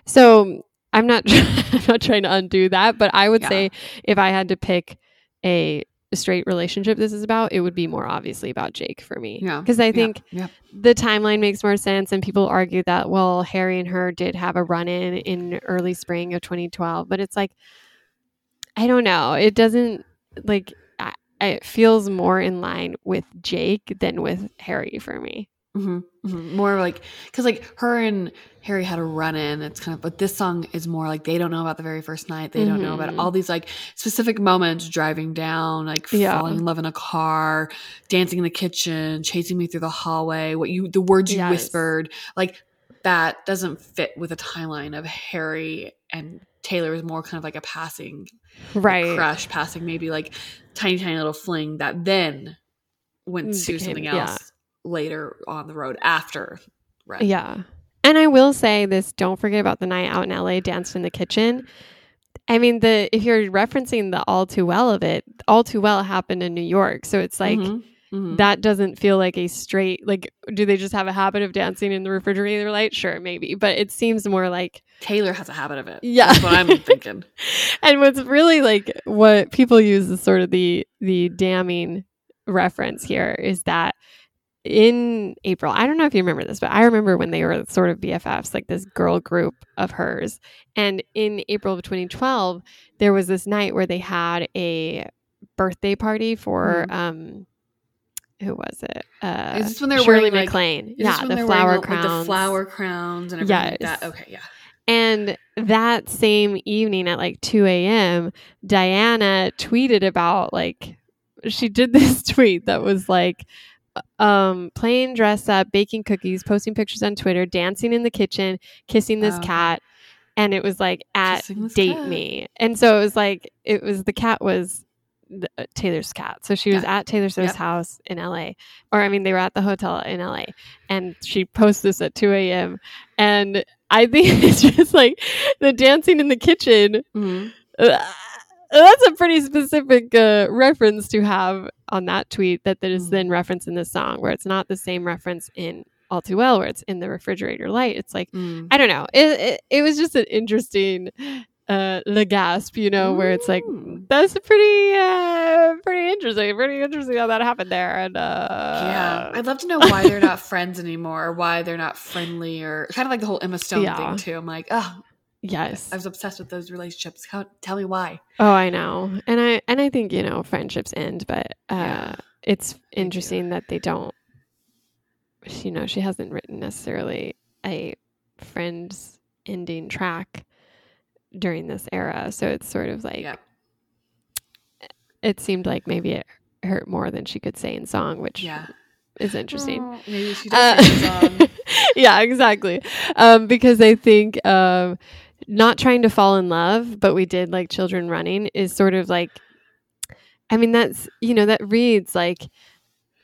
so I'm not I'm not trying to undo that, but I would Yeah. say if I had to pick a straight relationship this is about, it would be more obviously about Jake for me. Yeah. Because I Yeah. think Yeah. the timeline makes more sense and people argue that well harry and her did have a run-in in early spring of 2012 but it's like i don't know it doesn't like I, it feels more in line with jake than with harry for me hmm More like because like her and Harry had a run in. It's kind of but this song is more like they don't know about the very first night. They don't know about Mhm. all these like specific moments driving down, like Yeah. falling in love in a car, dancing in the kitchen, chasing me through the hallway. What you the words you Yes. whispered like that doesn't fit with a timeline of Harry and Taylor is more kind of like a passing right. crush, passing maybe like tiny tiny little fling that then went to Became- something yeah. else later on the road after Red. yeah. And i will say this don't forget about the night out in la danced in the kitchen. I mean the if you're referencing the all too well of it all too well happened in new york. So it's like Mhm, mhm. that doesn't feel like a straight like do they just have a habit of dancing in the refrigerator light sure maybe but it seems more like Taylor has a habit of it. Yeah. That's what I'm thinking. and what's really like what people use is sort of the the damning reference here is that in April, I don't know if you remember this, but I remember when they were sort of BFFs, like this girl group of hers. And in April of 2012, there was this night where they had a birthday party for um who was it? Uh Is this when they were Shirley wearing, like- MacLaine. Yeah, the flower wearing, crowns. like, the flower crowns and everything like that. Okay, yeah. And that same evening at like 2 a.m., Dianna tweeted about like, she did this tweet that was like, um, playing dress up, baking cookies, posting pictures on Twitter, dancing in the kitchen, kissing this Oh. cat. And it was like, at date cat. me. And so it was like, it was the cat was the, uh, Taylor's cat. So she was Yeah. at Taylor Swift's Yep. house in LA. Or, I mean, they were at the hotel in LA. And she posts this at 2 a.m. And I think it's just like the dancing in the kitchen. Mhm. uh, that's a pretty specific uh, reference to have on that tweet that that is Mm. then referenced in the song, where it's not the same reference in All Too Well, where it's in the refrigerator light. It's like Mm. I don't know. It it, it was just an interesting uh the gasp, you know, where it's like that's pretty uh pretty interesting. Pretty interesting how that happened there. And uh yeah, I'd love to know why they're not friends anymore, or why they're not friendly, or kind of like the whole Emma Stone Yeah. thing too. I'm like, oh, yes. I was obsessed with those relationships. How, tell me why. Oh, I know. And I and I think, you know, friendships end, but uh Yeah. it's interesting that they don't you know, she hasn't written necessarily a friends ending track during this era. So it's sort of like Yeah. it seemed like maybe it hurt more than she could say in song, which Yeah. is interesting. Oh, maybe she Uh, does song. yeah, exactly. Um, because I think um, not trying to fall in love, but we did like children running is sort of like, I mean, that's, you know, that reads like,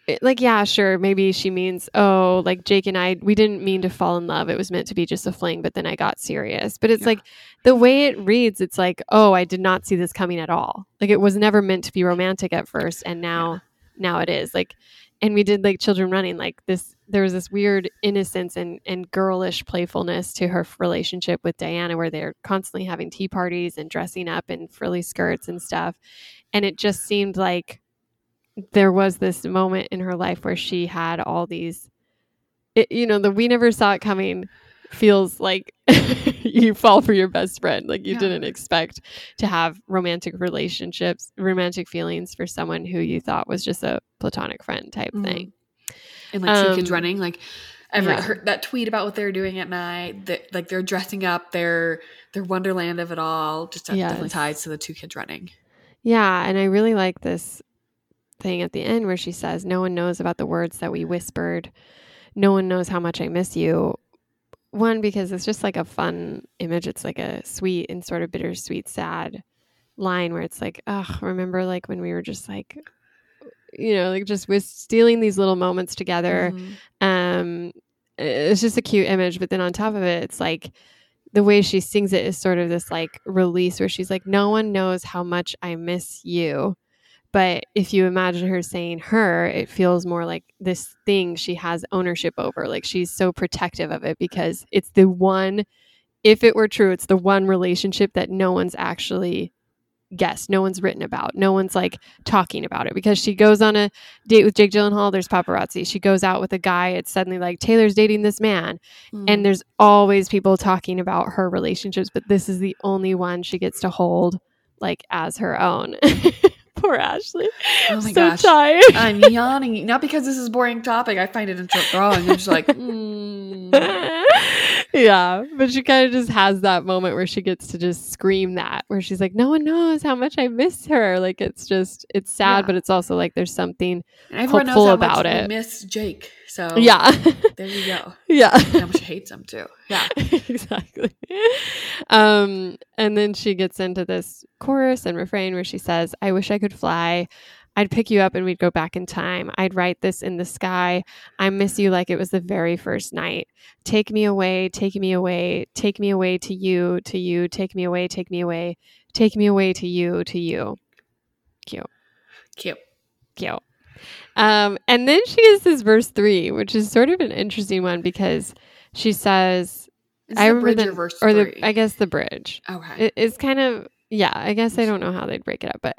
it- like, yeah, sure. Maybe she means, oh, like Jake and I, we didn't mean to fall in love. It was meant to be just a fling, but then I got serious. But it's Yeah. like the way it reads, it's like, oh, I did not see this coming at all. Like it was never meant to be romantic at first. And now, now it is. Like, and we did like children running like this there was this weird innocence and, and girlish playfulness to her relationship with dianna where they're constantly having tea parties and dressing up in frilly skirts and stuff and it just seemed like there was this moment in her life where she had all these it, you know the we never saw it coming feels like you fall for your best friend. Like you Yeah. didn't expect to have romantic relationships, romantic feelings for someone who you thought was just a platonic friend type Mhm. thing. and like two kids Um, running like every yeah. her, that tweet about what they're doing at night that like they're dressing up their their wonderland of it all just definitely Yes. ties to the two kids running Yeah, and I really like this thing at the end where she says, "No one knows about the words that we whispered. No one knows how much I miss you." One because it's just like a fun image. It's like a sweet and sort of bittersweet, sad line where it's like, "Oh, remember like when we were just like, you know, like just with stealing these little moments together." Mhm. um it's just a cute image but then on top of it it's like the way she sings it is sort of this like release where she's like no one knows how much i miss you but if you imagine her saying her it feels more like this thing she has ownership over like she's so protective of it because it's the one if it were true it's the one relationship that no one's actually guessed no one's written about no one's like talking about it because she goes on a date with Jake Gyllenhaal, there's paparazzi. She goes out with a guy, it's suddenly like Taylor's dating this man. Mhm. And there's always people talking about her relationships, but this is the only one she gets to hold like as her own. Poor Ashley. Oh my so gosh. tired. i'm yawning not because this is a boring topic i find it enthralling i'm just like mm. yeah, but she kind of just has that moment where she gets to just scream that, where she's like, "No one knows how much I miss her." Like it's just, it's sad, Yeah. but it's also like there's something. And everyone hopeful knows how about much it. miss jake so Yeah, there you go yeah. And how much she hates him too yeah exactly. Um, and then she gets into this chorus and refrain where she says, I wish I could fly. I'd pick you up and we'd go back in time. I'd write this in the sky. I miss you like it was the very first night. Take me away, take me away, take me away to you, to you, take me away, take me away, take me away to you, to you. Cute, cute cute. Um, and then she has this verse three, which is sort of an interesting one because she says, Is I the remember the, or verse or three? the I guess the bridge. okay It, it's kind of yeah. I guess I don't know how they'd break it up, but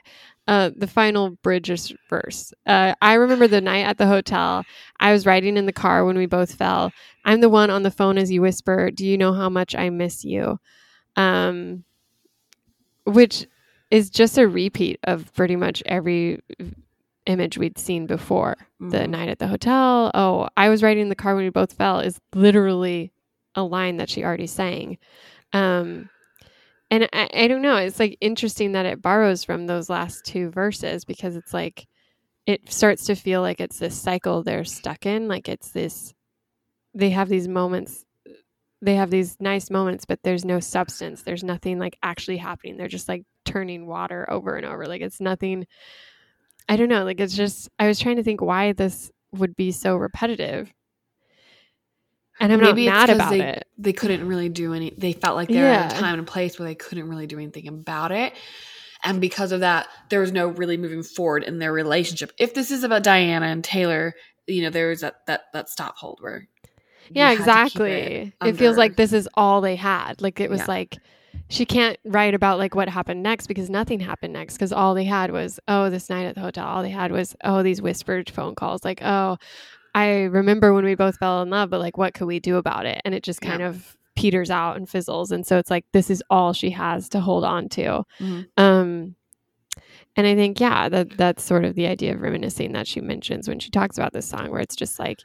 uh, the final bridge is verse. Uh, I remember the night at the hotel. I was riding in the car when we both fell. I'm the one on the phone as you whisper, "Do you know how much I miss you?" Um, which is just a repeat of pretty much every image we'd seen before the Mhm. night at the hotel. Oh, I was riding in the car when we both fell is literally a line that she already sang. Um, and I, I don't know. It's like interesting that it borrows from those last two verses because it's like it starts to feel like it's this cycle they're stuck in. Like it's this, they have these moments, they have these nice moments, but there's no substance. There's nothing like actually happening. They're just like turning water over and over. Like it's nothing. I don't know. Like it's just, I was trying to think why this would be so repetitive. And I'm Maybe not mad about they, it. They couldn't really do any. They felt like they were at Yeah. a time and place where they couldn't really do anything about it, and because of that, there was no really moving forward in their relationship. If this is about Dianna and Taylor, you know, there was that that that stop hold where. Yeah, had to keep exactly. it It, feels like this is all they had. Like it was Yeah. like she can't write about like what happened next because nothing happened next because all they had was oh this night at the hotel. All they had was oh these whispered phone calls. Like oh I remember when we both fell in love, but like what could we do about it? And it just kind Yeah. of peters out and fizzles. And so it's like this is all she has to hold on to. Mhm. Um and I think yeah, that that's sort of the idea of reminiscing that she mentions when she talks about this song where it's just like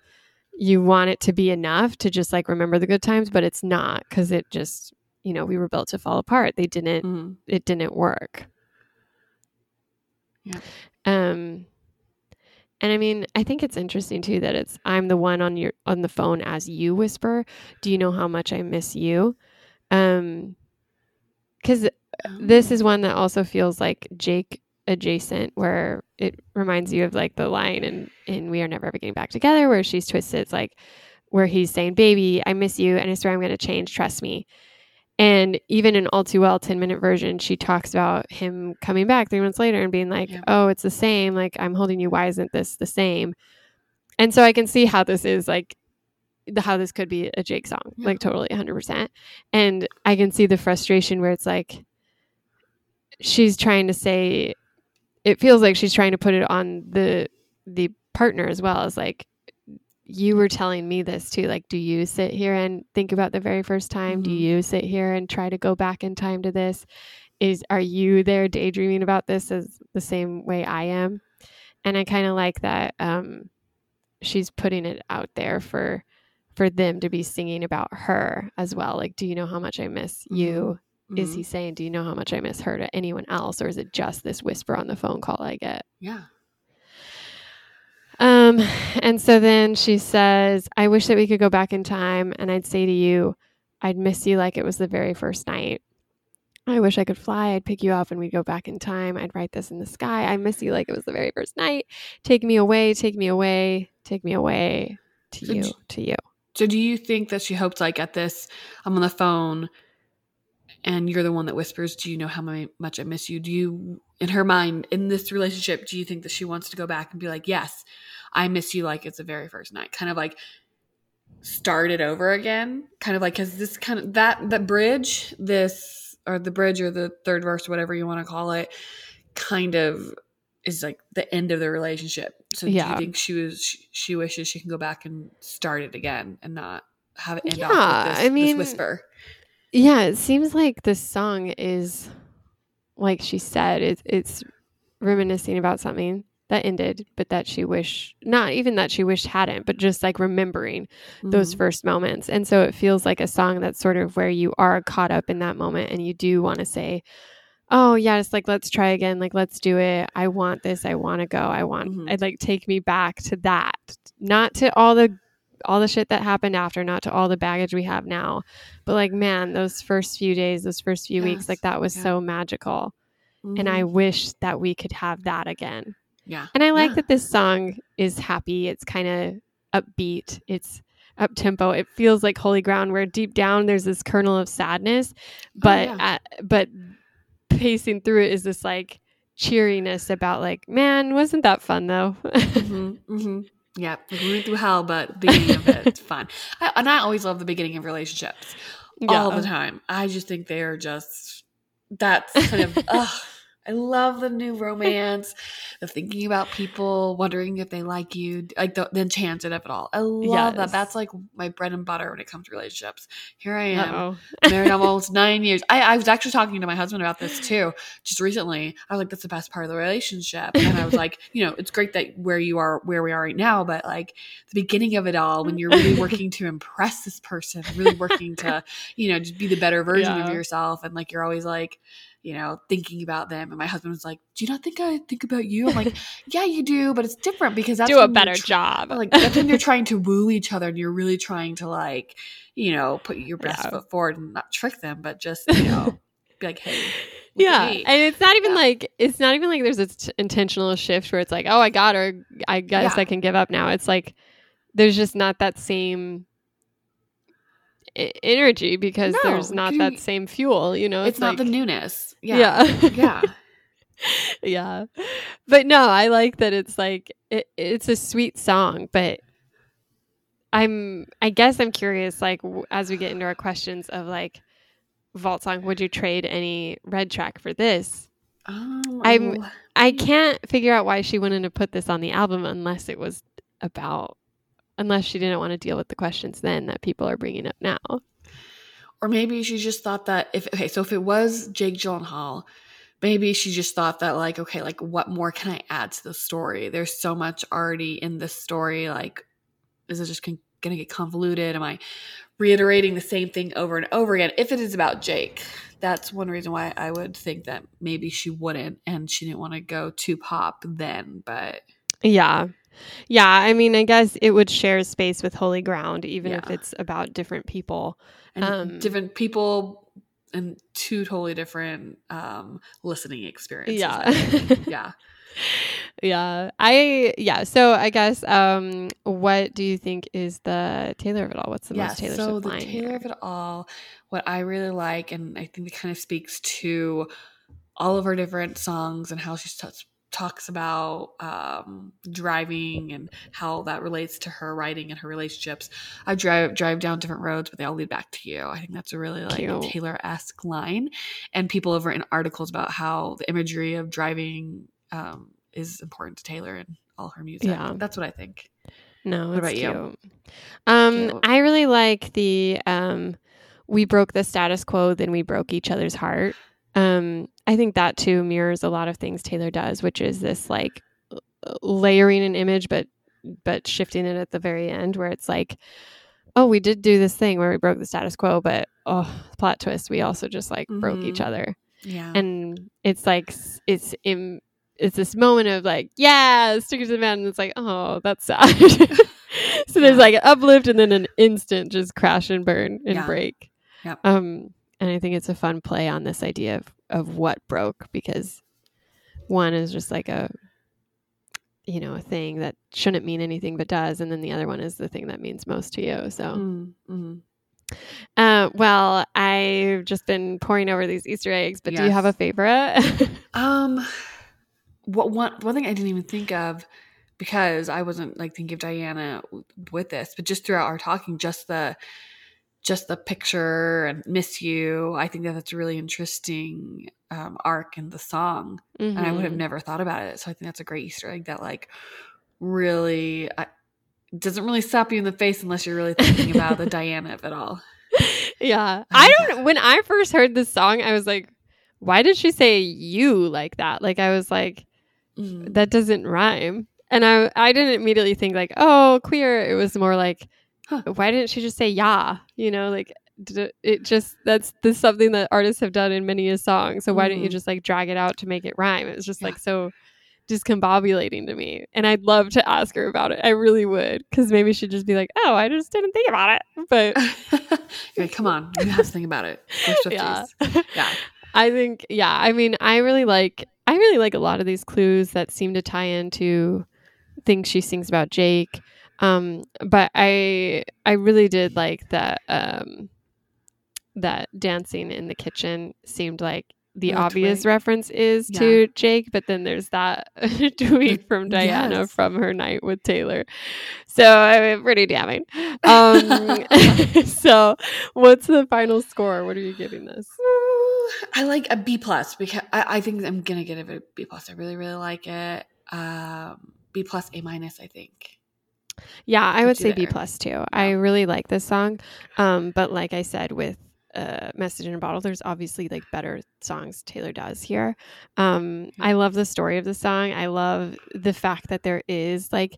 you want it to be enough to just like remember the good times, but it's not because it just you know we were built to fall apart. They didn't. Mhm. It didn't work. Yeah. Um. And I mean, I think it's interesting too that it's I'm the one on your on the phone as you whisper. Do you know how much I miss you? Um, because this is one that also feels like Jake adjacent, where it reminds you of like the line in in We Are Never Ever Getting Back Together, where she's twisted. It's like where he's saying, "Baby, I miss you, and I swear I'm going to change. Trust me." And even in All Too Well, 10 minute version, she talks about him coming back three months later and being like, Yeah. oh, it's the same. Like, I'm holding you. Why isn't this the same? And so I can see how this is like, the, how this could be a Jake song, Yeah. like totally 100%. And I can see the frustration where it's like, she's trying to say, it feels like she's trying to put it on the, the partner as well as like, you were telling me this too. Like, do you sit here and think about the very first time? Do Mhm. you sit here and try to go back in time to this? Is are you there daydreaming about this as the same way I am? And I kind of like that um, she's putting it out there for for them to be singing about her as well. Like, do you know how much I miss you? Is Mhm. he saying, do you know how much I miss her to anyone else, or is it just this whisper on the phone call I get? Yeah. Um, and so then she says, I wish that we could go back in time and I'd say to you, I'd miss you like it was the very first night. I wish I could fly. I'd pick you up and we'd go back in time. I'd write this in the sky. I miss you like it was the very first night. Take me away, take me away, take me away to So you, d- to you. So do you think that she hoped like at this, I'm on the phone and you're the one that whispers, do you know how much I miss you? Do you, in her mind, in this relationship, do you think that she wants to go back and be like, yes, I miss you like it's the very first night? Kind of like start it over again? Kind of like, cause this kind of, that, that bridge, this, or the bridge or the third verse, whatever you want to call it, kind of is like the end of the relationship. So do you think she was she, she wishes she can go back and start it again and not have it end Yeah, off with this, I mean- this whisper? Yeah, it seems like this song is, like she said, it, it's reminiscing about something that ended, but that she wish not even that she wished hadn't, but just like remembering those Mhm. first moments. And so it feels like a song that's sort of where you are caught up in that moment and you do want to say, Oh yeah, it's like let's try again, like let's do it. I want this, I want to go. I want Mhm. I'd like take me back to that. Not to all the all the shit that happened after, not to all the baggage we have now. But like man, those first few days, those first few weeks, like that was yeah. so magical. And I Mhm. wish that we could have that again. Yeah. And I like Yeah. that this song is happy. It's kind of upbeat. It's up tempo. It feels like holy ground where deep down there's this kernel of sadness, but Oh, yeah. at, but pacing through it is this like cheeriness about like, man, wasn't that fun though? hmm hmm Yeah, like we went through hell, but the beginning of it, it's fun. I, and I always love the beginning of relationships all the time. I just think they are just that's kind of ugh. I love the new romance, the thinking about people, wondering if they like you, like the, the enchanted of it all. I love that. That's like my bread and butter when it comes to relationships. Here I am, married almost nine years. I, I was actually talking to my husband about this too, just recently. I was like, that's the best part of the relationship. And I was like, you know, it's great that where you are, where we are right now, but like the beginning of it all, when you're really working to impress this person, really working to, you know, just be the better version Yeah. of yourself. And like, you're always like, you know, thinking about them. And my husband was like, do you not think I think about you? I'm like, yeah, you do, but it's different because that's Do a better tr- job. like that's when you're trying to woo each other and you're really trying to like you know put your best Yeah. foot forward and not trick them but just you know be like hey yeah, and it's not even Yeah. like it's not even like there's this t- intentional shift where it's like, oh, I got her. I guess Yeah. I can give up now. It's like there's just not that same e- energy because No, there's not you- that same fuel. You know, it's, not the newness yeah Yeah, yeah yeah. But no, I like that it's like it, it's a sweet song, but I'm I guess I'm curious like w- as we get into our questions of like vault song, would you trade any red track for this? oh, I'm- I can't figure out why she wouldn't have put this on the album unless it was about unless she didn't want to deal with the questions then that people are bringing up now. Or maybe she just thought that if okay so if it was jake gyllenhaal maybe she just thought that like okay like what more can i add to the story there's so much already in this story like is it just con- gonna get convoluted am i reiterating the same thing over and over again if it is about jake that's one reason why i would think that maybe she wouldn't and she didn't want to go too pop then but Yeah. Yeah, I mean, I guess it would share space with Holy Ground even if it's about different people. And Um, different people and two totally different um listening experiences Yeah. Yeah yeah. I yeah, so I guess um what do you think is the Taylor of it all? What's the most Taylor so the line? Taylor here? of it all, what I really like, and I think it kind of speaks to all of her different songs and how she t- talks about um, driving and how that relates to her writing and her relationships. I drive drive down different roads, but they all lead back to you. I think that's a really like Cute. Taylor esque line, and people have written articles about how the imagery of driving um, is important to Taylor and all her music. Yeah. That's what I think. No, What it's about you? Um, Cute. I really like the um, we broke the status quo, then we broke each other's heart. Um, I think that too mirrors a lot of things Taylor does, which is this like layering an image, but but shifting it at the very end, where it's like, oh, we did do this thing where we broke the status quo, but oh, plot twist, we also just like broke each Mhm. other Yeah. and it's like it's in it's this moment of like yeah stickers to the man and it's like oh that's sad so there's Yeah. like an uplift and then an instant just crash and burn and Yeah. break Yep. um and i think it's a fun play on this idea of of what broke because one is just like a you know a thing that shouldn't mean anything but does. And then the other one is the thing that means most to you. So Mm, mhm. uh, well i've just been pouring over these easter eggs but do you have a favorite? Um, what one one thing I didn't even think of because I wasn't like thinking of Dianna with this, but just throughout our talking, just the just the picture and miss you. I think that that's a really interesting um, arc in the song, and I would have Mhm. never thought about it. So I think that's a great Easter egg that like really I, doesn't really slap you in the face unless you're really thinking about the Dianna of it all. Yeah. I I don't when I first heard this song, I was like, why did she say you like that? Like I was like, Mm. that doesn't rhyme. And I I didn't immediately think like, oh, queer. It was more like, Huh. why didn't she just say yeah? You know, like it, just that's this something that artists have done in many a song. So why didn't you Mhm. just like drag it out to make it rhyme? It was just Yeah. like so discombobulating to me. And I'd love to ask her about it. I really would. Cause maybe she'd just be like, oh, I just didn't think about it. But like, come on, you have to think about it. Yeah. Yeah. I think yeah, I mean, I really like I really like a lot of these clues that seem to tie into things she sings about Jake. Um, but I I really did like that um that dancing in the kitchen seemed like the obvious reference is Yeah. to Jake, but then there's that tweet from Dianna yes. from her night with Taylor. So I mean, pretty damning. Um, so what's the final score? What are you giving this? I like a B plus because I, I think I'm gonna give it a B plus. I really really like it. Um, B plus A minus. I think. Yeah, I would say B plus too. I really like this song, um, but like I said, with uh, "Message in a Bottle," there's obviously like better songs Taylor does here. Um, I love the story of the song. I love the fact that there is like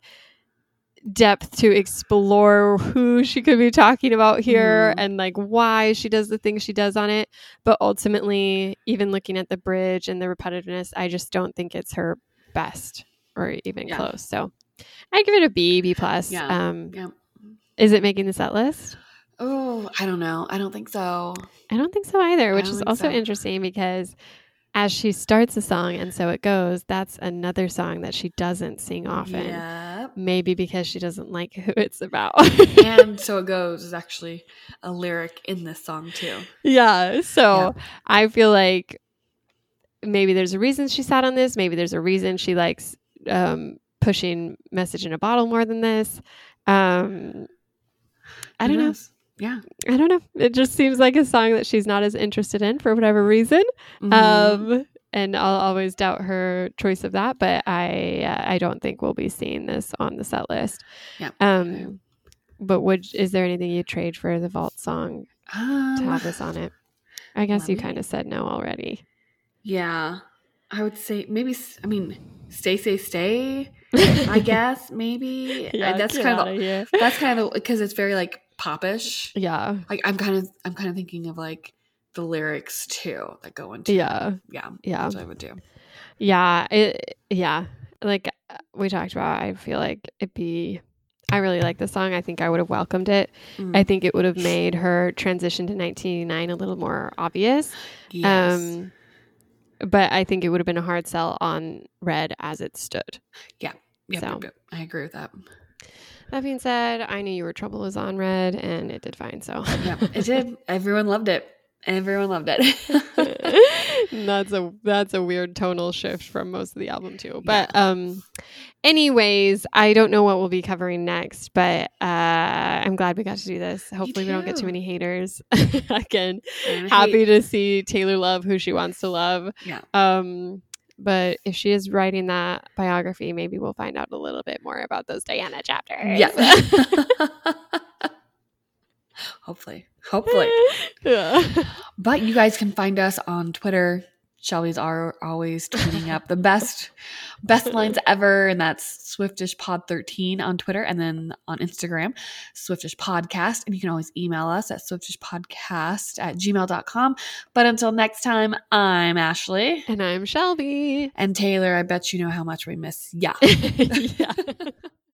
depth to explore who she could be talking about here Mhm. and like why she does the things she does on it. But ultimately, even looking at the bridge and the repetitiveness, I just don't think it's her best or even Yeah. close. So I give it a B, B plus. Yeah. Um, Yeah. is it making the set list? Oh, I don't know. I don't think so. I don't think so either, which is also so. interesting because as she starts a song and so it goes, that's another song that she doesn't sing often. Yep. Maybe because she doesn't like who it's about. and so it goes is actually a lyric in this song too. yeah. So. I feel like maybe there's a reason she sat on this. Maybe there's a reason she likes um, pushing message in a bottle more than this. Um, I don't know. Yeah. I don't know. It just seems like a song that she's not as interested in for whatever reason. Mhm. Um, and I'll always doubt her choice of that, but I uh, I don't think we'll be seeing this on the set list. Yeah. Um, but would is there anything you'd trade for the vault song to Um, have this on it? I guess you kind of said no already. Yeah. I would say maybe. I mean, stay, stay, stay. I guess maybe. Yeah, that's kind of here. that's kind of because it's very like popish. yeah, Like I'm kind of I'm kind of thinking of like the lyrics too that go into yeah, yeah yeah, that's what I would do. yeah. It yeah. Like uh, we talked about, I feel like it'd be. I really like the song. I think I would have welcomed it. Mm. I think it would have made her transition to 1989 a little more obvious. yes. Um, but I think it would have been a hard sell on Red as it stood. Yep, so- yep, yep. I agree with that. That being said, I knew you were trouble was on Red, and it did fine. So Yeah, it did. Everyone loved it. Everyone loved it. that's a that's a weird tonal shift from most of the album too. But um, anyways, I don't know what we'll be covering next, but uh, I'm glad we got to do this. Hopefully, we don't get too many haters. Again, happy hey, to see Taylor love who she wants to love. Yeah. Um, but if she is writing that biography, maybe we'll find out a little bit more about those Dianna chapters. Yeah. hopefully. Hopefully. yeah. But you guys can find us on Twitter. Shelby's are always tweeting up the best best lines ever, and that's Swiftish Pod 13 on Twitter and then on Instagram, Swiftish Podcast. And you can always email us at swiftishpodcast at gmail.com. But until next time, I'm Ashley. And I'm Shelby. And Taylor, I bet you know how much we miss ya. yeah.